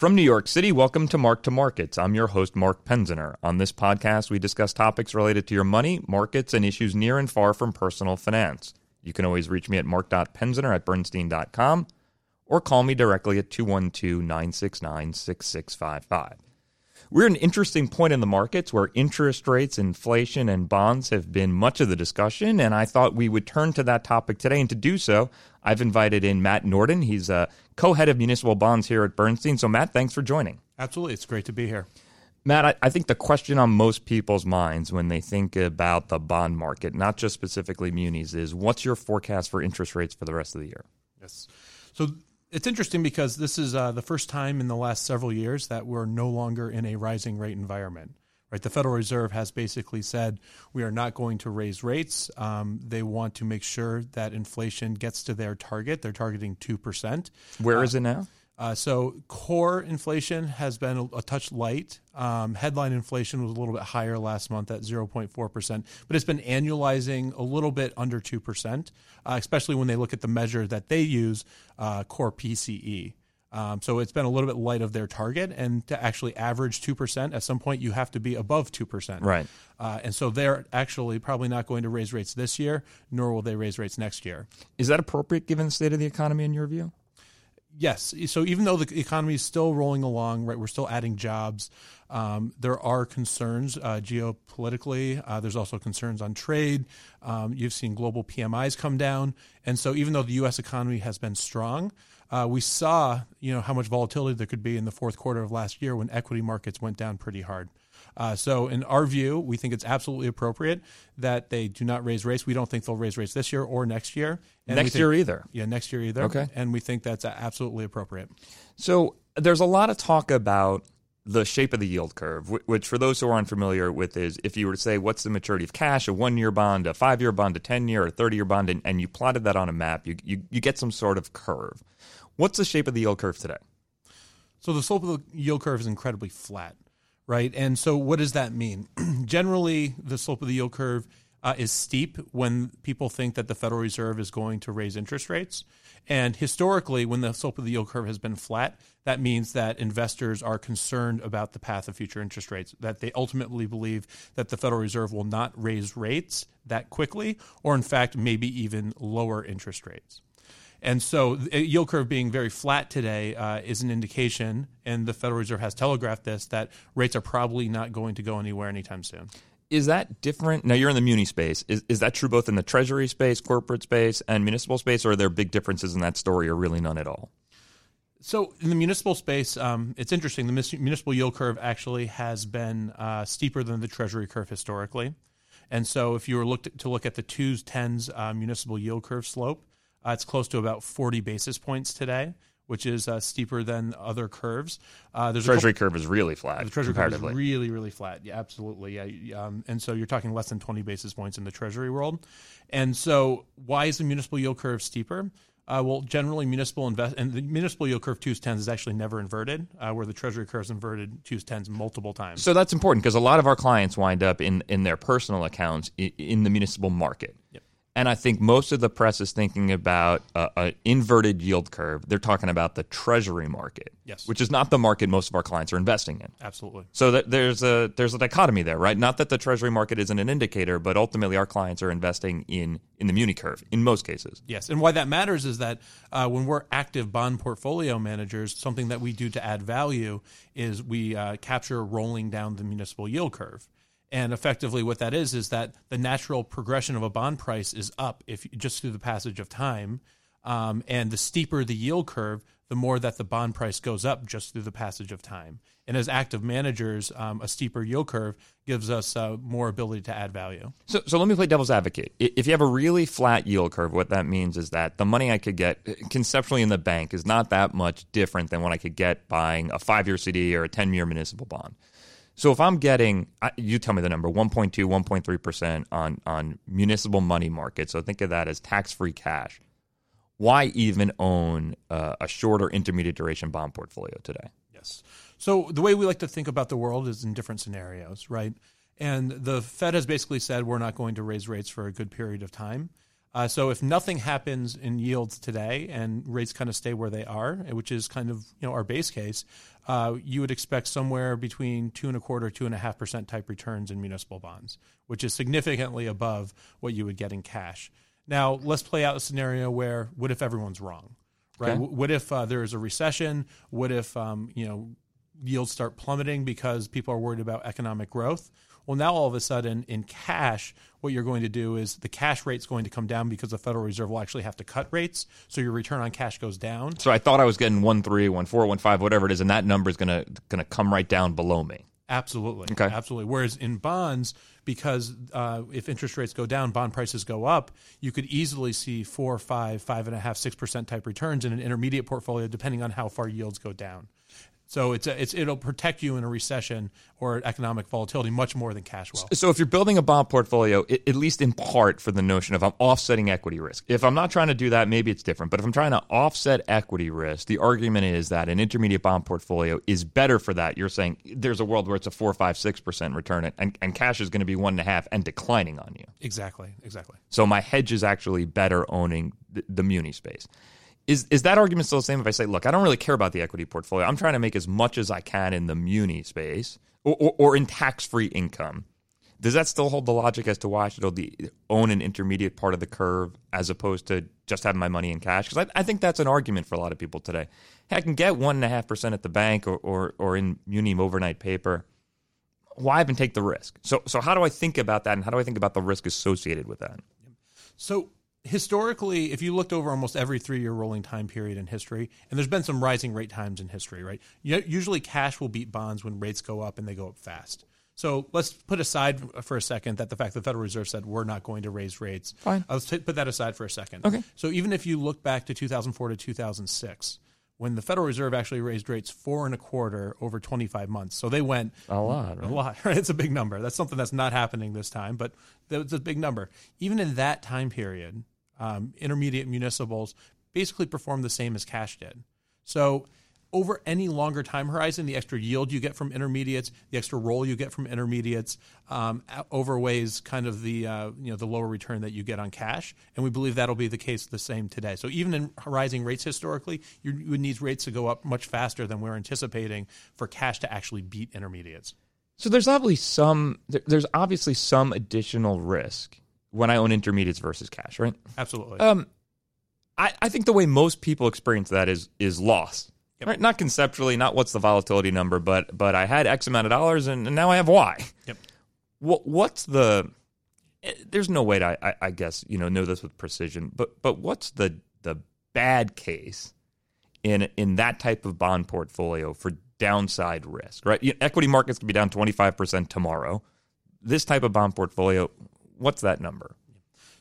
From New York City, welcome to Mark to Markets. I'm your host, Mark Penziner. On this podcast, we discuss topics related to your money, markets, and issues near and far from personal finance. You can always reach me at mark.penziner at bernstein.com or call me directly at 212 969 6655. We're at an interesting point in the markets where interest rates, inflation, and bonds have been much of the discussion, and I thought we would turn to that topic today. And to do so, I've invited in Matt Norton. He's a co head of municipal bonds here at Bernstein. So, Matt, thanks for joining. Absolutely. It's great to be here. Matt, I, I, think the question on most people's minds when they think about the bond market, not just specifically munis, is what's your forecast for interest rates for the rest of the year? Yes. So it's interesting because this is uh, the first time in the last several years that we're no longer in a rising rate environment. Right, the Federal Reserve has basically said we are not going to raise rates. Um, they want to make sure that inflation gets to their target. They're targeting two percent. Where uh, is it now? Uh, so core inflation has been a, a touch light. Um, headline inflation was a little bit higher last month at 0.4%, but it's been annualizing a little bit under 2%, uh, especially when they look at the measure that they use, uh, core PCE. Um, so it's been a little bit light of their target, and to actually average two percent, at some point you have to be above two percent. Right. Uh, and so they're actually probably not going to raise rates this year, nor will they raise rates next year. Is that appropriate given the state of the economy in your view? yes. So even though the economy is still rolling along, right, we're still adding jobs. Um, there are concerns uh, geopolitically. Uh, there's also concerns on trade. Um, you've seen global PMIs come down, and so even though the U.S. economy has been strong, uh, we saw you know how much volatility there could be in the fourth quarter of last year when equity markets went down pretty hard. Uh, so, in our view, we think it's absolutely appropriate that they do not raise rates. We don't think they'll raise rates this year or next year. And next think, year either. Yeah, next year either. Okay. And we think that's absolutely appropriate. So, there's a lot of talk about the shape of the yield curve, which for those who are unfamiliar with is if you were to say what's the maturity of cash, a one year bond, a five year bond, a 10 year, a 30 year bond, and, and, you plotted that on a map, you, you, you get some sort of curve. What's the shape of the yield curve today? So the slope of the yield curve is incredibly flat right? And so, what does that mean? Generally, the slope of the yield curve uh, is steep when people think that the Federal Reserve is going to raise interest rates. And historically, when the slope of the yield curve has been flat, that means that investors are concerned about the path of future interest rates, that they ultimately believe that the Federal Reserve will not raise rates that quickly, or in fact, maybe even lower interest rates. And so, the yield curve being very flat today uh, is an indication, and the Federal Reserve has telegraphed this, that rates are probably not going to go anywhere anytime soon. Is that different? Now, you're in the muni space. Is, is that true both in the treasury space, corporate space, and municipal space, or are there big differences in that story, or really none at all? So, in the municipal space, um, it's interesting. The municipal yield curve actually has been uh, steeper than the treasury curve historically. And so, if you were looked to look at the twos, tens uh, municipal yield curve slope, uh, it's close to about 40 basis points today, which is uh, steeper than other curves. Uh, there's treasury couple, curve is really flat. The treasury curve is really, really flat. Yeah, absolutely. Yeah, um, and so you're talking less than 20 basis points in the treasury world. And so, why is the municipal yield curve steeper? Uh, well, generally, municipal invest and the municipal yield curve twos tens is actually never inverted, uh, where the Treasury curve is inverted twos tens multiple times. So that's important because a lot of our clients wind up in in their personal accounts in, in the municipal market. And I think most of the press is thinking about an inverted yield curve. They're talking about the treasury market, yes. which is not the market most of our clients are investing in. Absolutely. So that there's a there's a dichotomy there, right? Not that the treasury market isn't an indicator, but ultimately our clients are investing in in the muni curve in most cases. Yes, and why that matters is that uh, when we're active bond portfolio managers, something that we do to add value is we uh, capture rolling down the municipal yield curve. And effectively, what that is is that the natural progression of a bond price is up if just through the passage of time, um, and the steeper the yield curve, the more that the bond price goes up just through the passage of time. And as active managers, um, a steeper yield curve gives us uh, more ability to add value. So, so let me play devil's advocate. If you have a really flat yield curve, what that means is that the money I could get conceptually in the bank is not that much different than what I could get buying a five year CD or a 10 year municipal bond. So if I'm getting, you tell me the number, 1.2, 1.3% on, on municipal money market, so think of that as tax free cash, why even own uh, a shorter intermediate duration bond portfolio today? Yes. So the way we like to think about the world is in different scenarios, right? And the Fed has basically said we're not going to raise rates for a good period of time. Uh, so if nothing happens in yields today and rates kind of stay where they are, which is kind of you know our base case, uh, you would expect somewhere between two and a quarter, two and a half percent type returns in municipal bonds, which is significantly above what you would get in cash. Now let's play out a scenario where what if everyone's wrong, right? Okay. What if uh, there is a recession? What if um, you know yields start plummeting because people are worried about economic growth? Well, now all of a sudden in cash, what you're going to do is the cash rate's going to come down because the Federal Reserve will actually have to cut rates. So your return on cash goes down. So I thought I was getting one three, one four, one five, whatever it is, and that number is gonna gonna come right down below me. Absolutely. Okay. Absolutely. Whereas in bonds, because uh, if interest rates go down, bond prices go up, you could easily see four, five, five and a half, six percent type returns in an intermediate portfolio, depending on how far yields go down. So it's, a, it's it'll protect you in a recession or economic volatility much more than cash will. So if you're building a bond portfolio, i at least in part for the notion of I'm offsetting equity risk. If I'm not trying to do that, maybe it's different. But if I'm trying to offset equity risk, the argument is that an intermediate bond portfolio is better for that. You're saying there's a world where it's a four, five, six percent return, and, and cash is going to be one and a half and declining on you. Exactly. Exactly. So my hedge is actually better owning the, the muni space. Is is that argument still the same if I say, look, I don't really care about the equity portfolio. I'm trying to make as much as I can in the muni space or, or, or in tax free income. Does that still hold the logic as to why I should own, an intermediate part of the curve as opposed to just having my money in cash? Because I, I think that's an argument for a lot of people today. Hey, I can get one and a half percent at the bank or, or or in muni overnight paper. Why even take the risk? So so how do I think about that, and how do I think about the risk associated with that? So historically, if you looked over almost every three-year rolling time period in history, and there's been some rising rate times in history, right? Usually, cash will beat bonds when rates go up and they go up fast. So let's put aside for a second that the fact that the Federal Reserve said we're not going to raise rates. Fine. Let's put that aside for a second. Okay. So even if you look back to 2004 to 2006, when the Federal Reserve actually raised rates four and a quarter over 25 months, so they went A lot, a lot. Right? It's a big number. That's something that's not happening this time, but that's a big number. Even in that time period, um, intermediate municipals basically perform the same as cash did. So over any longer time horizon, the extra yield you get from intermediates, the extra roll you get from intermediates, um, out- overweighs kind of the uh, you know the lower return that you get on cash, and we believe that'll be the case the same today. So even in rising rates historically, you would need rates to go up much faster than we're anticipating for cash to actually beat intermediates. So there's obviously some there's obviously some additional risk when I own intermediates versus cash, right? Absolutely. Um, I, I think the way most people experience that is is loss, right? Not conceptually, not what's the volatility number, but but I had X amount of dollars and, and now I have Y. Yep. What what's the? eh, There's no way to I, I guess you know know this with precision, but but what's the the bad case in in that type of bond portfolio for downside risk, right? You- Equity markets can be down 25% tomorrow. This type of bond portfolio, what's that number?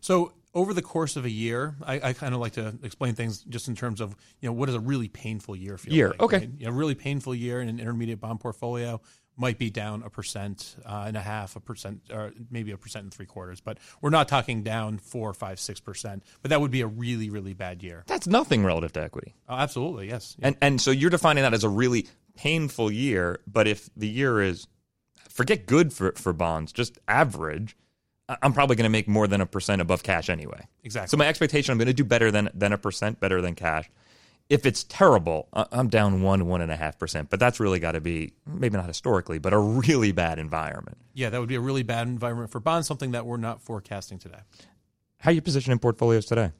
So over the course of a year, I, I kind of like to explain things just in terms of you know what does a really painful year feel Year, like? okay. right? You know, a really painful year in an intermediate bond portfolio might be down a percent uh, and a half, a percent, or maybe a percent and three quarters. But we're not talking down four, five, six percent. But that would be a really, really bad year. That's nothing relative to equity. Oh, absolutely, yes. And and so you're defining that as a really painful year, but if the year is forget good for for bonds, just average, I'm probably going to make more than a percent above cash anyway. Exactly. So my expectation, I'm going to do better than than a percent, better than cash. If it's terrible, I'm down one one and a half percent. But that's really got to be maybe not historically, but a really bad environment. yeah, that would be a really bad environment for bonds, something that we're not forecasting today. How are you positioning portfolios today?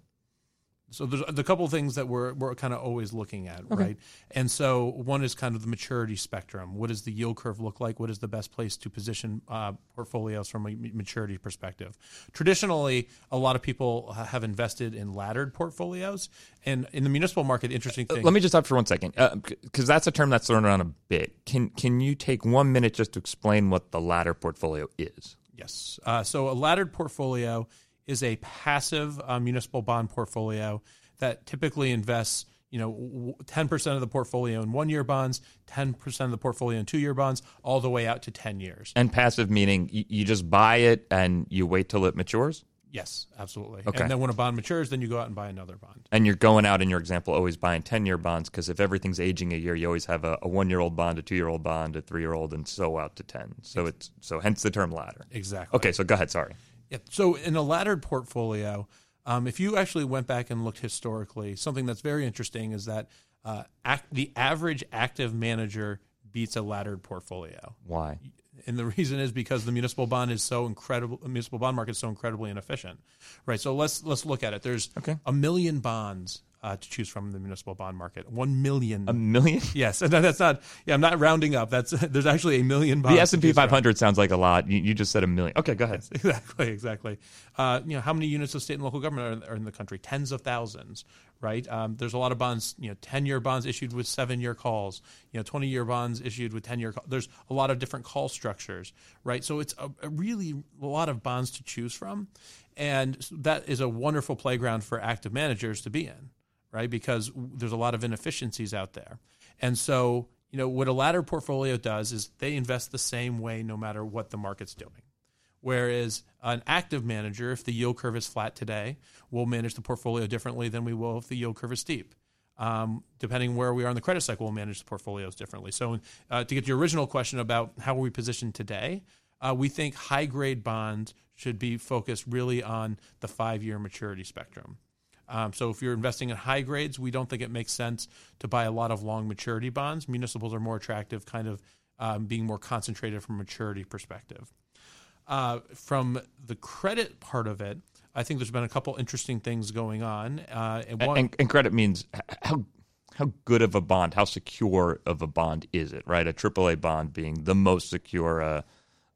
So there's a couple of things that we're we're kind of always looking at, right? And so one is kind of the maturity spectrum. What does the yield curve look like? What is the best place to position uh, portfolios from a maturity perspective? Traditionally, a lot of people have invested in laddered portfolios, and in the municipal market, interesting thing. Let me just stop for one second, because that's a term that's thrown around a bit. Can can you take one minute just to explain what the ladder portfolio is? Yes. Uh, so a laddered portfolio is a passive uh, municipal bond portfolio that typically invests, you know, ten percent of the portfolio in one-year bonds, ten percent of the portfolio in two-year bonds, all the way out to ten years. And passive meaning you, just buy it and you wait till it matures, Yes, absolutely. Okay. And then when a bond matures, then you go out and buy another bond. and you're going out in your example always buying ten year bonds because if everything's aging a year, you always have a, a one year old bond, a two year old bond, a three year old, and so out to ten. So it's so hence the term ladder. Exactly. Okay, so go ahead. Sorry. Yeah. So in a laddered portfolio, Um, if you actually went back and looked historically, something that's very interesting is that uh, act, the average active manager beats a laddered portfolio. Why? And the reason is because the municipal bond is so incredible. The municipal bond market is so incredibly inefficient, right? So let's let's look at it. There's Okay. a million bonds uh, to choose from in the municipal bond market. One million. A million? yes, and that's not. Yeah, I'm not rounding up. That's there's actually a million bonds. The S and P choose from. 500 sounds like a lot. You, you just said a million. Okay, go ahead. Exactly, exactly. Uh, you know, how many units of state and local government are, are in the country? Tens of thousands, right? Um, there's a lot of bonds, you know, 10 year bonds issued with seven year calls, you know, 20 year bonds issued with 10 year calls. There's a lot of different call structures, right? So it's a, a really a lot of bonds to choose from. And that is a wonderful playground for active managers to be in, right? Because there's a lot of inefficiencies out there. And so, you know, what a ladder portfolio does is they invest the same way no matter what the market's doing. Whereas an active manager, if the yield curve is flat today, will manage the portfolio differently than we will if the yield curve is steep. Um, depending where we are in the credit cycle, we'll manage the portfolios differently. So, uh, to get to your original question about how are we positioned today, uh, we think high grade bonds should be focused really on the five year maturity spectrum. Um, so, if you're investing in high grades, we don't think it makes sense to buy a lot of long maturity bonds. Municipals are more attractive, kind of um, being more concentrated from a maturity perspective. Uh, from the credit part of it, I think there's been a couple interesting things going on. Uh, and one, And, and credit means how how good of a bond, how secure of a bond is it, right? A AAA bond being the most secure, uh,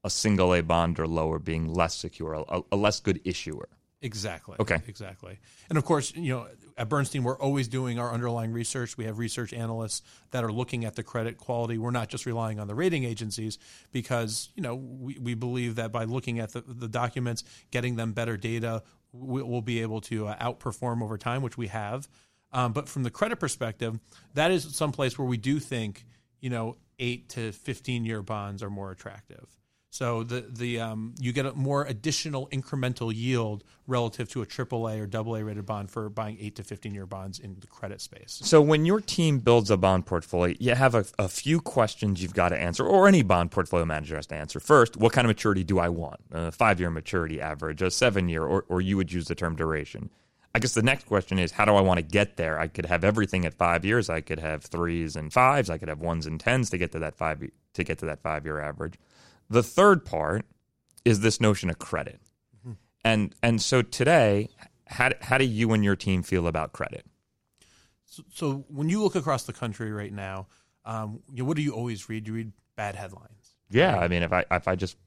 a single A bond or lower being less secure, a, a less good issuer. Exactly. Okay. Exactly. And of course, you know, at Bernstein, we're always doing our underlying research. We have research analysts that are looking at the credit quality. We're not just relying on the rating agencies because, you know, we, we believe that by looking at the, the documents, getting them better data, we, we'll be able to uh, outperform over time, which we have. Um, but from the credit perspective, that is some place where we do think, you know, eight to 15 year bonds are more attractive. So the the um, you get a more additional incremental yield relative to a AAA or AA rated bond for buying eight to fifteen year bonds in the credit space. So when your team builds a bond portfolio, you have a, a few questions you've got to answer, or any bond portfolio manager has to answer. First, what kind of maturity do I want? A five year maturity average, a seven year, or, or you would use the term duration. I guess the next question is how do I want to get there? I could have everything at five years. I could have threes and fives. I could have ones and tens to get to that five to get to that five year average. The third part is this notion of credit, and and so today, how how do you and your team feel about credit? So, so when you look across the country right now, um, you know, what do you always read? You read bad headlines. Yeah, I mean, if I if I just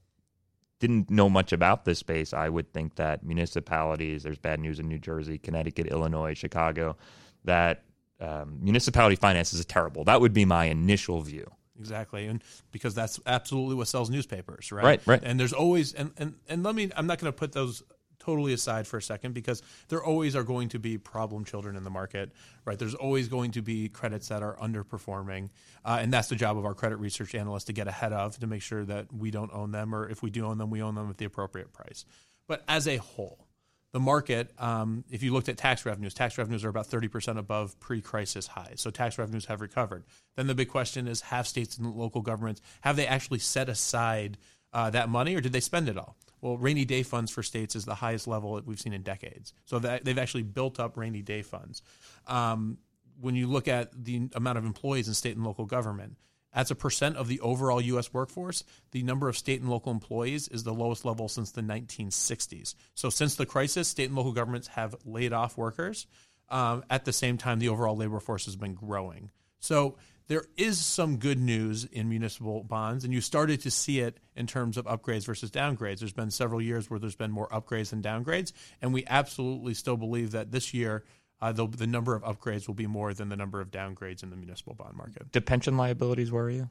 didn't know much about this space, I would think that municipalities. There's bad news in New Jersey, Connecticut, Illinois, Chicago. That um, municipality finances is terrible. That would be my initial view. Exactly, and because that's absolutely what sells newspapers, right? Right, right. And there's always and and and let me. I'm not going to put those totally aside for a second because there always are going to be problem children in the market, right? There's always going to be credits that are underperforming, uh, and that's the job of our credit research analysts to get ahead of to make sure that we don't own them, or if we do own them, we own them at the appropriate price. But as a whole, the market, um, if you looked at tax revenues, tax revenues are about 30% above pre crisis highs. So tax revenues have recovered. Then the big question is have states and local governments, have they actually set aside uh, that money or did they spend it all? Well, rainy day funds for states is the highest level that we've seen in decades. So they've actually built up rainy day funds. Um, when you look at the amount of employees in state and local government, as a percent of the overall U.S. workforce, the number of state and local employees is the lowest level since the 1960s. So, since the crisis, state and local governments have laid off workers. Um, at the same time, the overall labor force has been growing. So, there is some good news in municipal bonds, and you started to see it in terms of upgrades versus downgrades. There's been several years where there's been more upgrades than downgrades, and we absolutely still believe that this year uh, the, the number of upgrades will be more than the number of downgrades in the municipal bond market. Do pension liabilities worry you?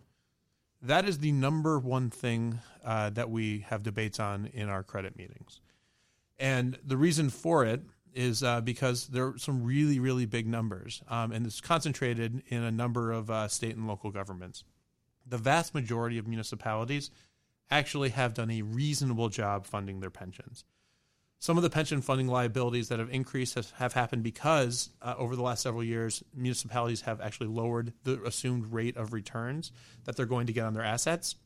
That is the number one thing uh, that we have debates on in our credit meetings. And the reason for it is uh, because there are some really, really big numbers, um, and it's concentrated in a number of uh, state and local governments. The vast majority of municipalities actually have done a reasonable job funding their pensions. Some of the pension funding liabilities that have increased have, have happened because uh, over the last several years, municipalities have actually lowered the assumed rate of returns that they're going to get on their assets.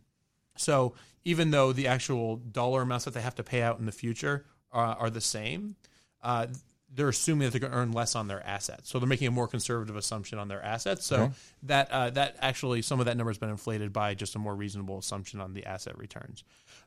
So even though the actual dollar amounts that they have to pay out in the future are, are the same, uh, they're assuming that they're going to earn less on their assets, so they're making a more conservative assumption on their assets. So Okay. that uh, that actually some of that number has been inflated by just a more reasonable assumption on the asset returns.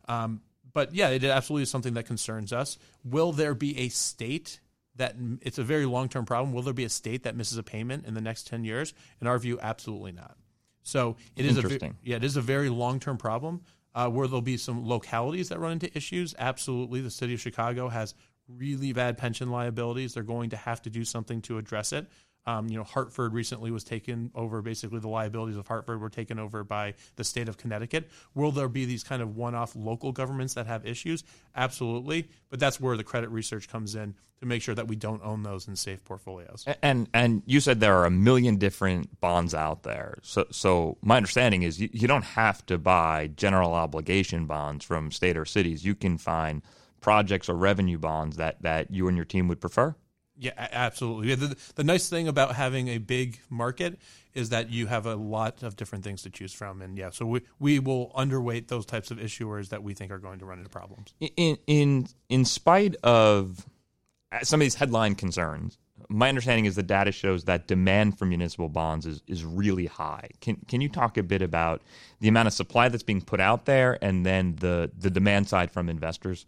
Um, but yeah, it absolutely is something that concerns us. Will there be a state that it's a very long term problem? Will there be a state that misses a payment in the next ten years? In our view, absolutely not. So it is a yeah, it is a very long term problem. Uh, where there'll be some localities that run into issues. Absolutely, the city of Chicago has really bad pension liabilities. They're going to have to do something to address it. Um, you know, Hartford recently was taken over. Basically, the liabilities of Hartford were taken over by the state of Connecticut. Will there be these kind of one-off local governments that have issues? Absolutely, but that's where the credit research comes in to make sure that we don't own those in safe portfolios. And and you said there are a million different bonds out there. So so my understanding is you, you don't have to buy general obligation bonds from state or cities. You can find projects or revenue bonds that that you and your team would prefer. Yeah, absolutely. Yeah, the, the nice thing about having a big market is that you have a lot of different things to choose from, and yeah, so we we will underweight those types of issuers that we think are going to run into problems. In in in spite of some of these headline concerns, my understanding is the data shows that demand for municipal bonds is, is really high. Can can you talk a bit about the amount of supply that's being put out there and then the the demand side from investors?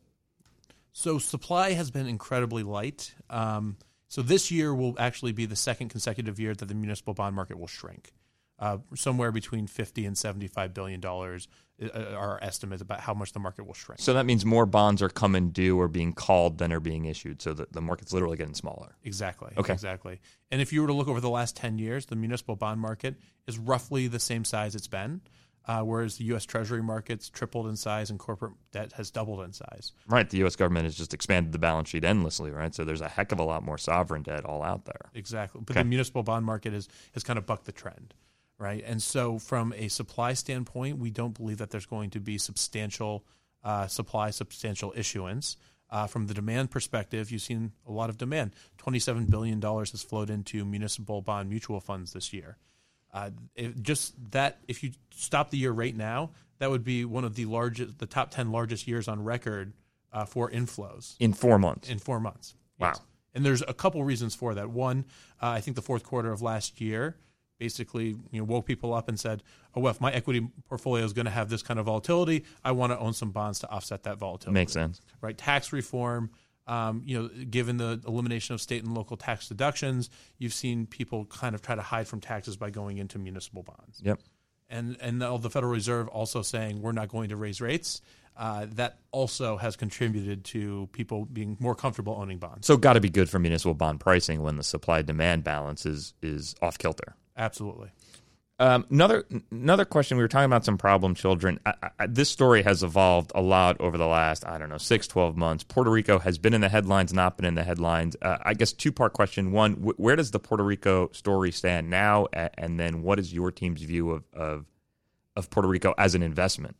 So supply has been incredibly light. Um, so this year will actually be the second consecutive year that the municipal bond market will shrink. Uh, somewhere between 50 and 75 billion dollars uh, are our estimates about how much the market will shrink. So that means more bonds are coming due or being called than are being issued. So the, the market's literally getting smaller. Exactly. Okay. Exactly. And if you were to look over the last 10 years, the municipal bond market is roughly the same size it's been, uh, whereas the U.S. Treasury market's tripled in size and corporate debt has doubled in size. Right. The U.S. government has just expanded the balance sheet endlessly, right? So there's a heck of a lot more sovereign debt all out there. Exactly. But Okay. the municipal bond market is, has kind of bucked the trend, right? And so, from a supply standpoint, we don't believe that there's going to be substantial uh, supply, substantial issuance. Uh, from the demand perspective, you've seen a lot of demand. $27 billion has flowed into municipal bond mutual funds this year. Uh, if just that, if you stop the year right now, that would be one of the largest, the top 10 largest years on record uh, for inflows In four months. in four months. Wow. And there's a couple reasons for that. One, uh, I think the fourth quarter of last year basically you know, woke people up and said, "Oh, well, if my equity portfolio is going to have this kind of volatility, I want to own some bonds to offset that volatility." Makes sense. right? Tax reform. Um, you know, given the elimination of state and local tax deductions, you've seen people kind of try to hide from taxes by going into municipal bonds Yep. and and the Federal Reserve also saying we're not going to raise rates. Uh, that also has contributed to people being more comfortable owning bonds. So got to be good for municipal bond pricing when the supply demand balance is is off kilter. Absolutely. Um, another another question. We were talking about some problem children. I, I, this story has evolved a lot over the last I don't know six twelve months. Puerto Rico has been in the headlines, not been in the headlines. Uh, I guess two part question. One, wh- where does the Puerto Rico story stand now, A- and then what is your team's view of of, of Puerto Rico as an investment?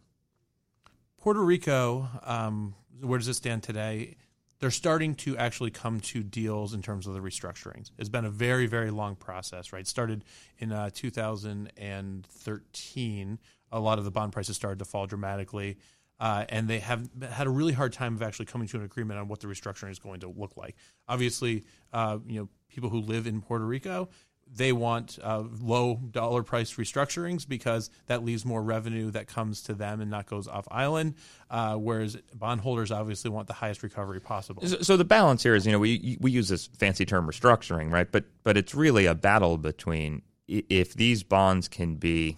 Puerto Rico, um, where does it stand today? They're starting to actually come to deals in terms of the restructurings. It's been a very, very long process, right? Started in uh, 2013. A lot of the bond prices started to fall dramatically. Uh, and they have had a really hard time of actually coming to an agreement on what the restructuring is going to look like. Obviously, uh, you know, people who live in Puerto Rico, they want uh, low dollar price restructurings because that leaves more revenue that comes to them and not goes off island. Uh, whereas bondholders obviously want the highest recovery possible. So, so the balance here is, you know, we we use this fancy term restructuring, right? But but it's really a battle between if these bonds can be,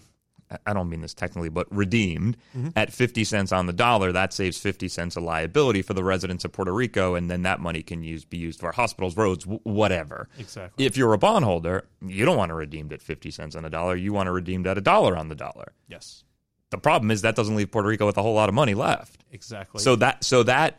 I don't mean this technically, but redeemed mm-hmm. at fifty cents on the dollar, that saves fifty cents of liability for the residents of Puerto Rico, and then that money can use be used for hospitals, roads, w- whatever. Exactly. If you're a bondholder, you don't want to redeem it at fifty cents on the dollar. You want to redeem it at a dollar on the dollar. yes, The problem is that doesn't leave Puerto Rico with a whole lot of money left. exactly. So that so that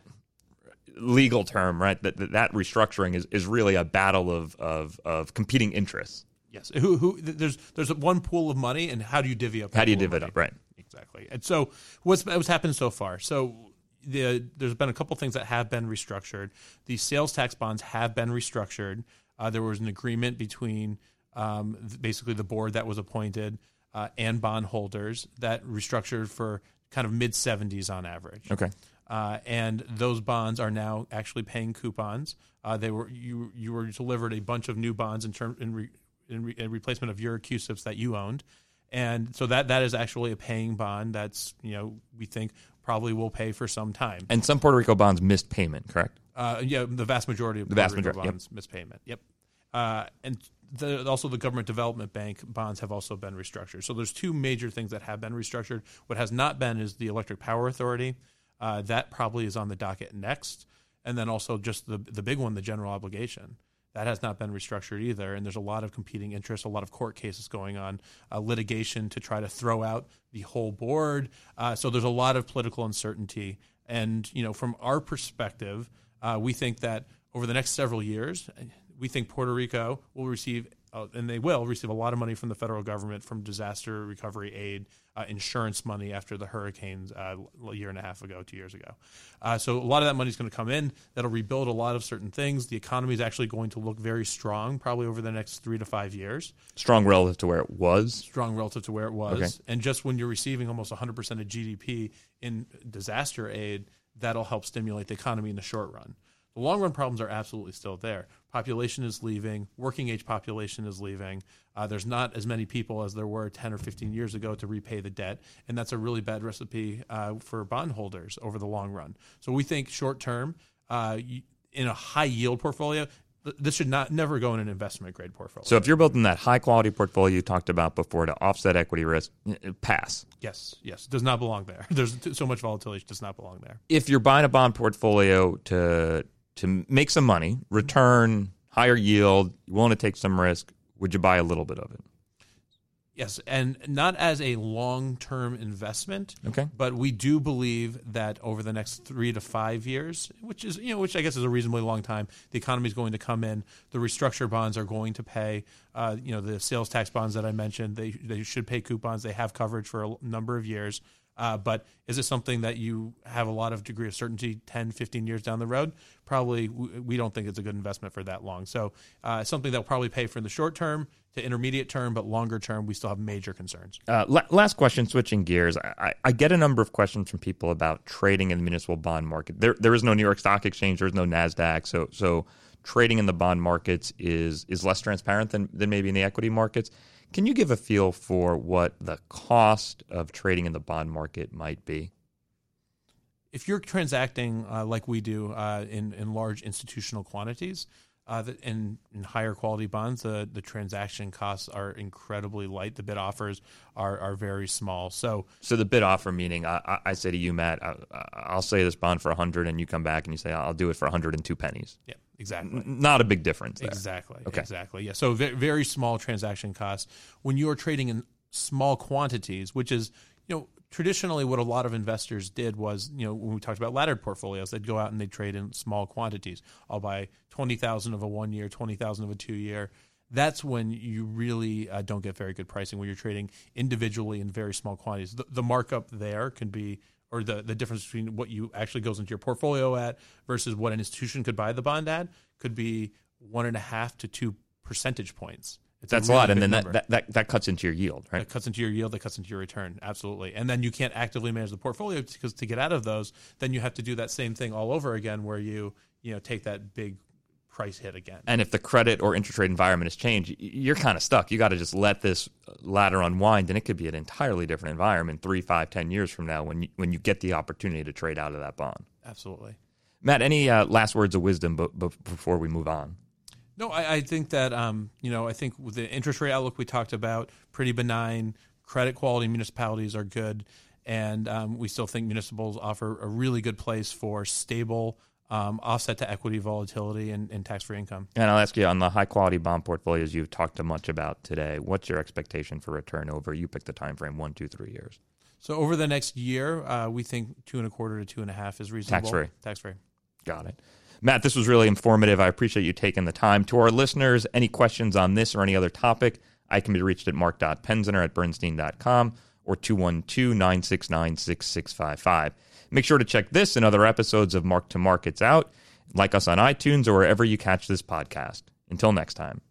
legal term, right? That that, that restructuring is, is really a battle of, of of competing interests. Yes, who who there's there's one pool of money, and how do you divvy up? How do you divvy it up, right? Exactly. And so what's what's happened so far? So the there's been a couple things that have been restructured. The sales tax bonds have been restructured. Uh, there was an agreement between um, basically the board that was appointed uh, and bondholders that restructured for kind of mid 70s on average. Okay. Uh, and those bonds are now actually paying coupons. Uh, they were you you were delivered a bunch of new bonds in term in, re, in, re, in replacement of your CUSIPs that you owned, and so that that is actually a paying bond. That's you know we think probably will pay for some time. And some Puerto Rico bonds missed payment, correct? Uh, yeah, the vast majority of The vast Rico majority, yep. bonds missed payment. Yep. Uh, and the, also the government development bank bonds have also been restructured. So there's two major things that have been restructured. What has not been is the Electric Power Authority. Uh, that probably is on the docket next. And then also just the the big one, the general obligation. That has not been restructured either, and there's a lot of competing interests, a lot of court cases going on, uh, litigation to try to throw out the whole board. Uh, so there's a lot of political uncertainty, and you know, from our perspective, uh, we think that over the next several years, we think Puerto Rico will receive, uh, and they will receive a lot of money from the federal government from disaster recovery aid, uh, insurance money after the hurricanes uh, a year and a half ago, two years ago. Uh, so a lot of that money is going to come in. That'll rebuild a lot of certain things. The economy is actually going to look very strong, probably over the next three to five years, Strong relative to where it was. strong relative to where it was. Okay. And just when you're receiving almost 100% of GDP in disaster aid, that'll help stimulate the economy in the short run. The long run problems are absolutely still there. Population is leaving, working age population is leaving. Uh, there's not as many people as there were 10 or 15 years ago to repay the debt, and that's a really bad recipe uh, for bondholders over the long run. So we think short term, uh, in a high yield portfolio, this should not never go in an investment grade portfolio. So if you're building that high quality portfolio you talked about before to offset equity risk, pass. yes, yes, does not belong there. There's so much volatility, it does not belong there. If you're buying a bond portfolio to to make some money, return higher yield, you want to take some risk, would you buy a little bit of it? Yes, and not as a long-term investment. Okay. But we do believe that over the next three to five years, which is you know, which I guess is a reasonably long time, the economy is going to come in. The restructured bonds are going to pay. Uh, you know, the sales tax bonds that I mentioned, they they should pay coupons. They have coverage for a number of years. Uh, but is it something that you have a lot of degree of certainty 10, 15 years down the road? Probably we don't think it's a good investment for that long. So uh, something that will probably pay for in the short term to intermediate term, but longer term, we still have major concerns. Uh, la- last question, switching gears. I, I, I get a number of questions from people about trading in the municipal bond market. There, there is no New York Stock Exchange. There is no Nasdaq. So, so trading in the bond markets is is less transparent than than maybe in the equity markets. Can you give a feel for what the cost of trading in the bond market might be? if you're transacting uh, like we do uh, in in large institutional quantities, uh, in in higher quality bonds, the the transaction costs are incredibly light. The bid offers are are very small. So So the bid offer meaning, I, I- say to you, Matt, I, I'll say this bond for 100, and you come back and you say, I'll do it for 102 pennies. yeah, exactly. N- Not a big difference there. Exactly. Okay. Exactly. Yeah. So very, very small transaction costs when you are trading in small quantities, which is you know traditionally what a lot of investors did was you know when we talked about laddered portfolios, they'd go out and they'd trade in small quantities. I'll buy twenty thousand of a one year, twenty thousand of a two year. That's when you really uh, don't get very good pricing when you're trading individually in very small quantities. The, the markup there can be or the, the difference between what you actually goes into your portfolio at versus what an institution could buy the bond at could be one and a half to two percentage points. It's That's a, really lot, and then that, that, that, that cuts into your yield, right? That cuts into your yield, that cuts into your return. Absolutely. And then you can't actively manage the portfolio because to get out of those, then you have to do that same thing all over again where you, you know, take that big price hit again. And if the credit or interest rate environment has changed, you're kind of stuck. You got to just let this ladder unwind, and it could be an entirely different environment three, five, ten years from now when you, when you get the opportunity to trade out of that bond. Absolutely. Matt, any uh, last words of wisdom b- b- before we move on? No, I, I think that um, you know, I think with the interest rate outlook we talked about, pretty benign. Credit quality municipalities are good, and um, we still think municipals offer a really good place for stable um, offset to equity volatility and, and tax free income. And I'll ask you on the high quality bond portfolios you've talked to much about today. What's your expectation for return over? You pick the time frame one, two, three years. So over the next year, uh, we think two and a quarter to two and a half is reasonable. Tax-free. Tax free. Got it. Matt, this was really informative. I appreciate you taking the time. To our listeners, any questions on this or any other topic, I can be reached at mark.penziner at bernstein.com or 212 969 6655. Make sure to check this and other episodes of Mark to Markets out. Like us on iTunes or wherever you catch this podcast. Until next time.